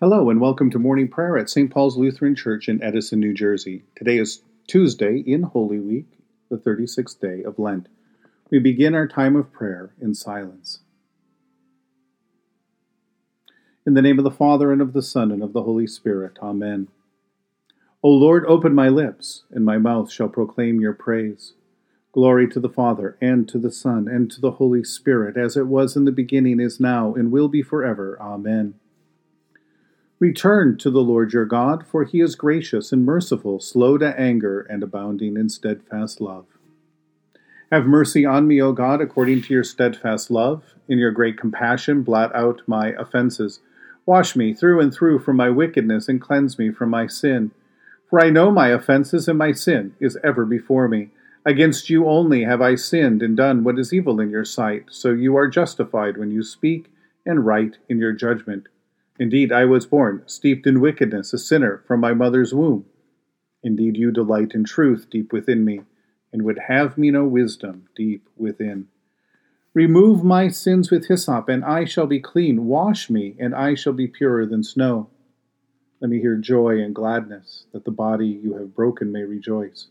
Hello and welcome to morning prayer at St. Paul's Lutheran Church in Edison, New Jersey. Today is Tuesday in Holy Week, the 36th day of Lent. We begin our time of prayer in silence. In the name of the Father, and of the Son, and of the Holy Spirit. Amen. O Lord, open my lips, and my mouth shall proclaim your praise. Glory to the Father, and to the Son, and to the Holy Spirit, as it was in the beginning, is now, and will be forever. Amen. Return to the Lord your God, for he is gracious and merciful, slow to anger, and abounding in steadfast love. Have mercy on me, O God, according to your steadfast love. In your great compassion, blot out my offenses. Wash me through and through from my wickedness, and cleanse me from my sin. For I know my offenses, and my sin is ever before me. Against you only have I sinned and done what is evil in your sight, so you are justified when you speak, and right in your judgment. Indeed, I was born steeped in wickedness, a sinner from my mother's womb. Indeed, you delight in truth deep within me, and would have me know wisdom deep within. Remove my sins with hyssop, and I shall be clean. Wash me, and I shall be purer than snow. Let me hear joy and gladness, that the body you have broken may rejoice.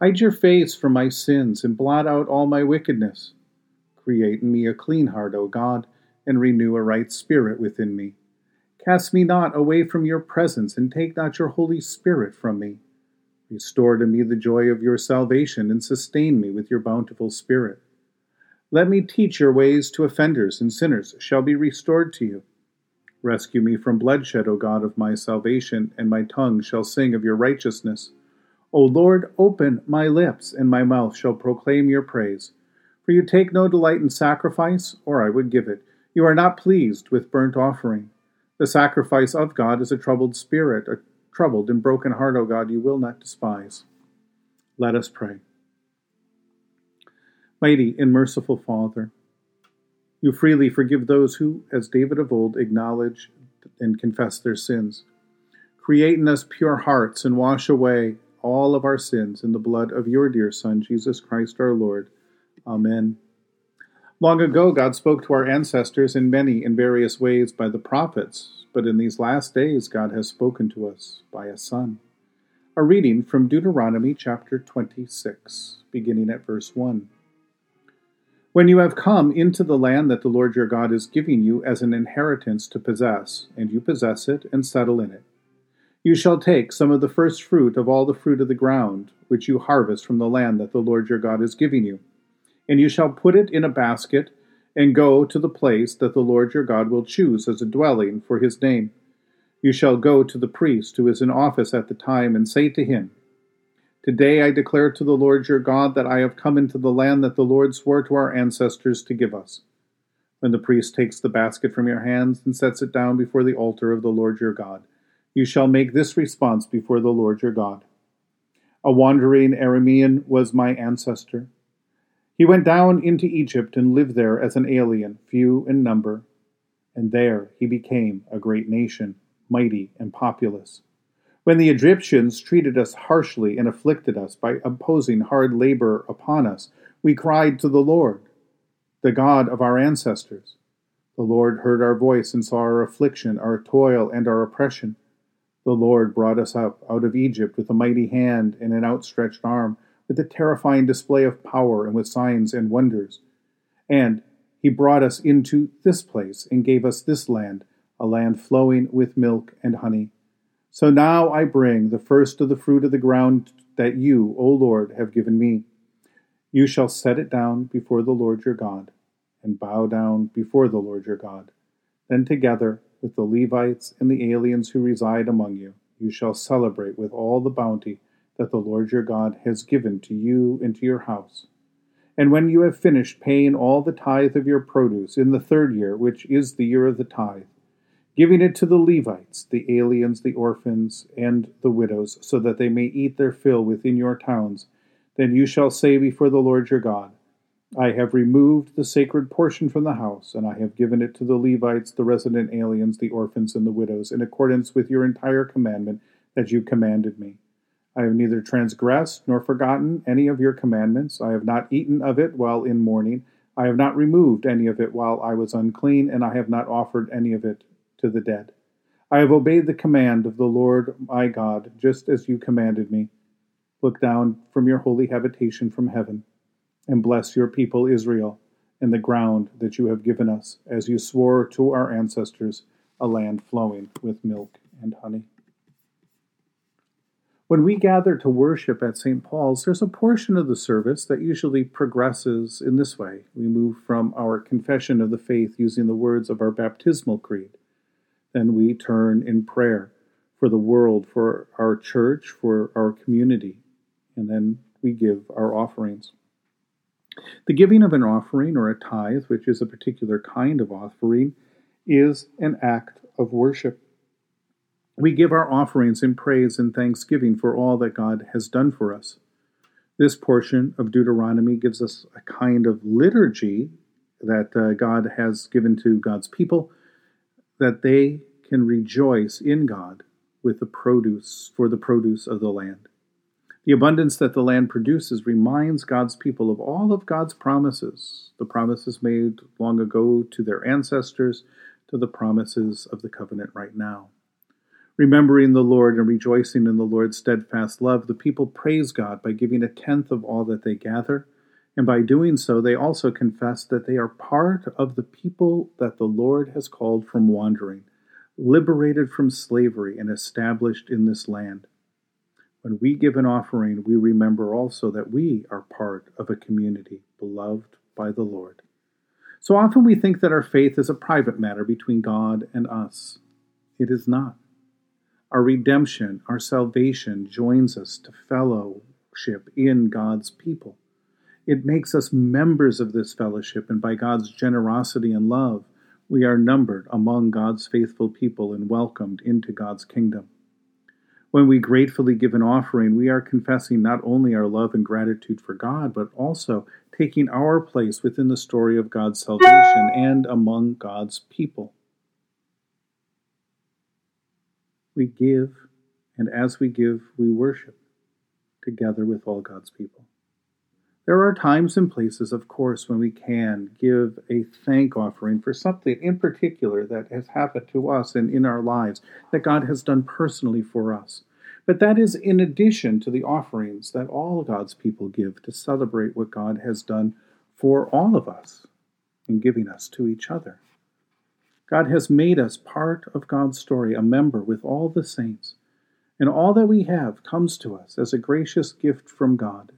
Hide your face from my sins, and blot out all my wickedness. Create in me a clean heart, O God, and renew a right spirit within me. Cast me not away from your presence, and take not your Holy Spirit from me. Restore to me the joy of your salvation, and sustain me with your bountiful Spirit. Let me teach your ways to offenders, and sinners shall be restored to you. Rescue me from bloodshed, O God of my salvation, and my tongue shall sing of your righteousness. O Lord, open my lips, and my mouth shall proclaim your praise. For you take no delight in sacrifice, or I would give it. You are not pleased with burnt offering. The sacrifice of God is a troubled spirit, a troubled and broken heart, O God, you will not despise. Let us pray. Mighty and merciful Father, you freely forgive those who, as David of old, acknowledge and confess their sins. Create in us pure hearts and wash away all of our sins in the blood of your dear Son, Jesus Christ our Lord. Amen. Long ago, God spoke to our ancestors in many and various ways by the prophets, but in these last days, God has spoken to us by a Son. A reading from Deuteronomy chapter 26, beginning at verse 1. When you have come into the land that the Lord your God is giving you as an inheritance to possess, and you possess it and settle in it, you shall take some of the first fruit of all the fruit of the ground, which you harvest from the land that the Lord your God is giving you and you shall put it in a basket, and go to the place that the Lord your God will choose as a dwelling for his name. You shall go to the priest who is in office at the time, and say to him, Today I declare to the Lord your God that I have come into the land that the Lord swore to our ancestors to give us. When the priest takes the basket from your hands and sets it down before the altar of the Lord your God, you shall make this response before the Lord your God. A wandering Aramean was my ancestor. He went down into Egypt and lived there as an alien, few in number, and there he became a great nation, mighty and populous. When the Egyptians treated us harshly and afflicted us by imposing hard labor upon us, we cried to the Lord, the God of our ancestors. The Lord heard our voice and saw our affliction, our toil, and our oppression. The Lord brought us up out of Egypt with a mighty hand and an outstretched arm with a terrifying display of power and with signs and wonders. And he brought us into this place and gave us this land, a land flowing with milk and honey. So now I bring the first of the fruit of the ground that you, O Lord, have given me. You shall set it down before the Lord your God, and bow down before the Lord your God. Then together with the Levites and the aliens who reside among you, you shall celebrate with all the bounty that the Lord your God has given to you and to your house. And when you have finished paying all the tithe of your produce in the third year, which is the year of the tithe, giving it to the Levites, the aliens, the orphans, and the widows, so that they may eat their fill within your towns, then you shall say before the Lord your God, I have removed the sacred portion from the house, and I have given it to the Levites, the resident aliens, the orphans, and the widows, in accordance with your entire commandment that you commanded me. I have neither transgressed nor forgotten any of your commandments. I have not eaten of it while in mourning. I have not removed any of it while I was unclean, and I have not offered any of it to the dead. I have obeyed the command of the Lord my God, just as you commanded me. Look down from your holy habitation from heaven, and bless your people Israel and the ground that you have given us, as you swore to our ancestors, a land flowing with milk and honey. When we gather to worship at St. Paul's, there's a portion of the service that usually progresses in this way. We move from our confession of the faith using the words of our baptismal creed then we turn in prayer for the world, for our church, for our community, and then we give our offerings. The giving of an offering or a tithe, which is a particular kind of offering, is an act of worship. We give our offerings in praise and thanksgiving for all that God has done for us. This portion of Deuteronomy gives us a kind of liturgy that uh, God has given to God's people that they can rejoice in God with the produce for the produce of the land. The abundance that the land produces reminds God's people of all of God's promises, the promises made long ago to their ancestors, to the promises of the covenant right now. Remembering the Lord and rejoicing in the Lord's steadfast love, the people praise God by giving a tenth of all that they gather and by doing so, they also confess that they are part of the people that the Lord has called from wandering, liberated from slavery, and established in this land. When we give an offering, we remember also that we are part of a community beloved by the Lord. So often we think that our faith is a private matter between God and us. It is not. Our redemption, our salvation joins us to fellowship in God's people. It makes us members of this fellowship, and by God's generosity and love, we are numbered among God's faithful people and welcomed into God's kingdom. When we gratefully give an offering, we are confessing not only our love and gratitude for God, but also taking our place within the story of God's salvation and among God's people. We give, and as we give, we worship together with all God's people. There are times and places, of course, when we can give a thank offering for something in particular that has happened to us and in our lives that God has done personally for us. But that is in addition to the offerings that all God's people give to celebrate what God has done for all of us in giving us to each other. God has made us part of God's story, a member with all the saints. And all that we have comes to us as a gracious gift from God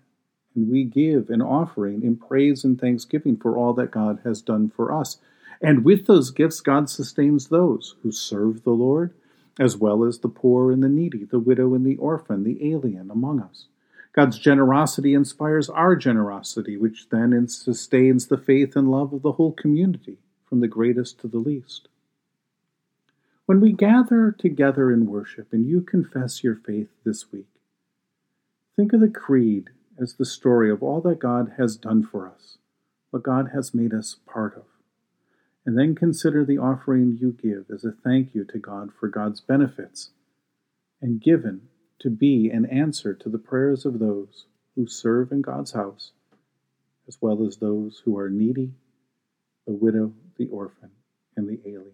and we give an offering in praise and thanksgiving for all that God has done for us. And with those gifts, God sustains those who serve the Lord, as well as the poor and the needy, the widow and the orphan, the alien among us. God's generosity inspires our generosity, which then sustains the faith and love of the whole community, from the greatest to the least. When we gather together in worship and you confess your faith this week, think of the creed as the story of all that God has done for us, what God has made us part of. And then consider the offering you give as a thank you to God for God's benefits and given to be an answer to the prayers of those who serve in God's house, as well as those who are needy, the widow, the orphan, and the alien.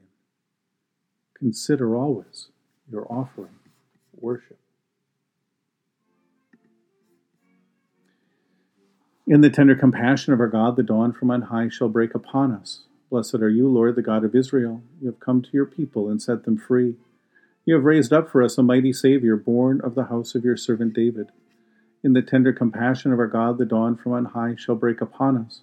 Consider always your offering, worship. In the tender compassion of our God, the dawn from on high shall break upon us. Blessed are you, Lord, the God of Israel. You have come to your people and set them free. You have raised up for us a mighty Savior, born of the house of your servant David. In the tender compassion of our God, the dawn from on high shall break upon us.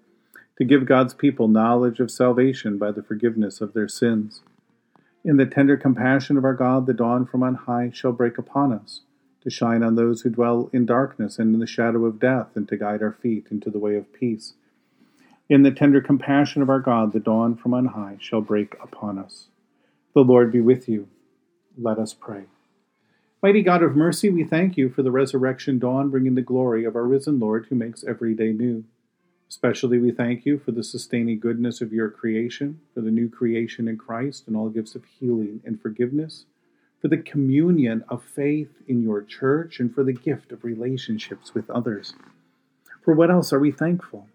to give God's people knowledge of salvation by the forgiveness of their sins. In the tender compassion of our God, the dawn from on high shall break upon us to shine on those who dwell in darkness and in the shadow of death, and to guide our feet into the way of peace. In the tender compassion of our God, the dawn from on high shall break upon us. The Lord be with you. Let us pray. Mighty God of mercy, we thank you for the resurrection dawn, bringing the glory of our risen Lord who makes every day new. Especially we thank you for the sustaining goodness of your creation, for the new creation in Christ and all gifts of healing and forgiveness, for the communion of faith in your church, and for the gift of relationships with others. For what else are we thankful?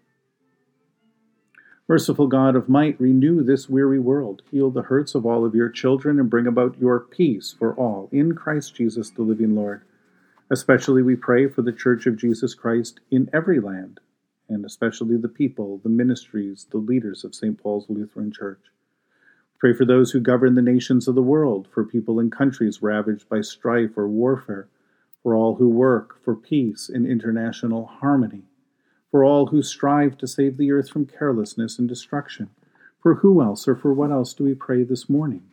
Merciful God of might, renew this weary world, heal the hurts of all of your children, and bring about your peace for all, in Christ Jesus, the living Lord. Especially we pray for the Church of Jesus Christ in every land, and especially the people, the ministries, the leaders of St. Paul's Lutheran Church. Pray for those who govern the nations of the world, for people in countries ravaged by strife or warfare, for all who work for peace and international harmony for all who strive to save the earth from carelessness and destruction. For who else or for what else do we pray this morning?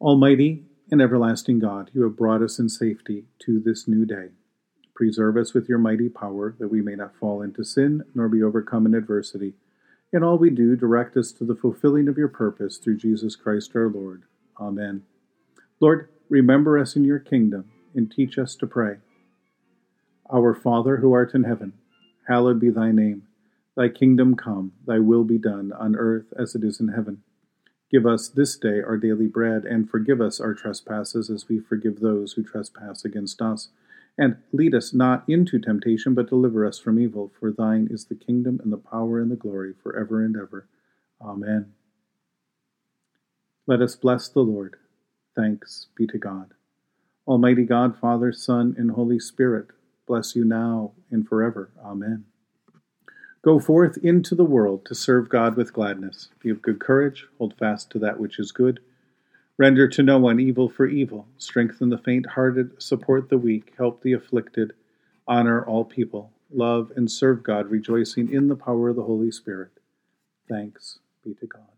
Almighty and everlasting God, you have brought us in safety to this new day. Preserve us with your mighty power, that we may not fall into sin nor be overcome in adversity. In all we do, direct us to the fulfilling of your purpose through Jesus Christ our Lord. Amen. Lord, remember us in your kingdom and teach us to pray. Our Father who art in heaven, hallowed be thy name. Thy kingdom come, thy will be done, on earth as it is in heaven. Give us this day our daily bread, and forgive us our trespasses as we forgive those who trespass against us. And lead us not into temptation, but deliver us from evil. For thine is the kingdom, and the power, and the glory, for ever and ever. Amen. Let us bless the Lord. Thanks be to God. Almighty God, Father, Son, and Holy Spirit, bless you now and forever. Amen. Go forth into the world to serve God with gladness. Be of good courage, hold fast to that which is good. Render to no one evil for evil. Strengthen the faint hearted, support the weak, help the afflicted, honor all people, love and serve God, rejoicing in the power of the Holy Spirit. Thanks be to God.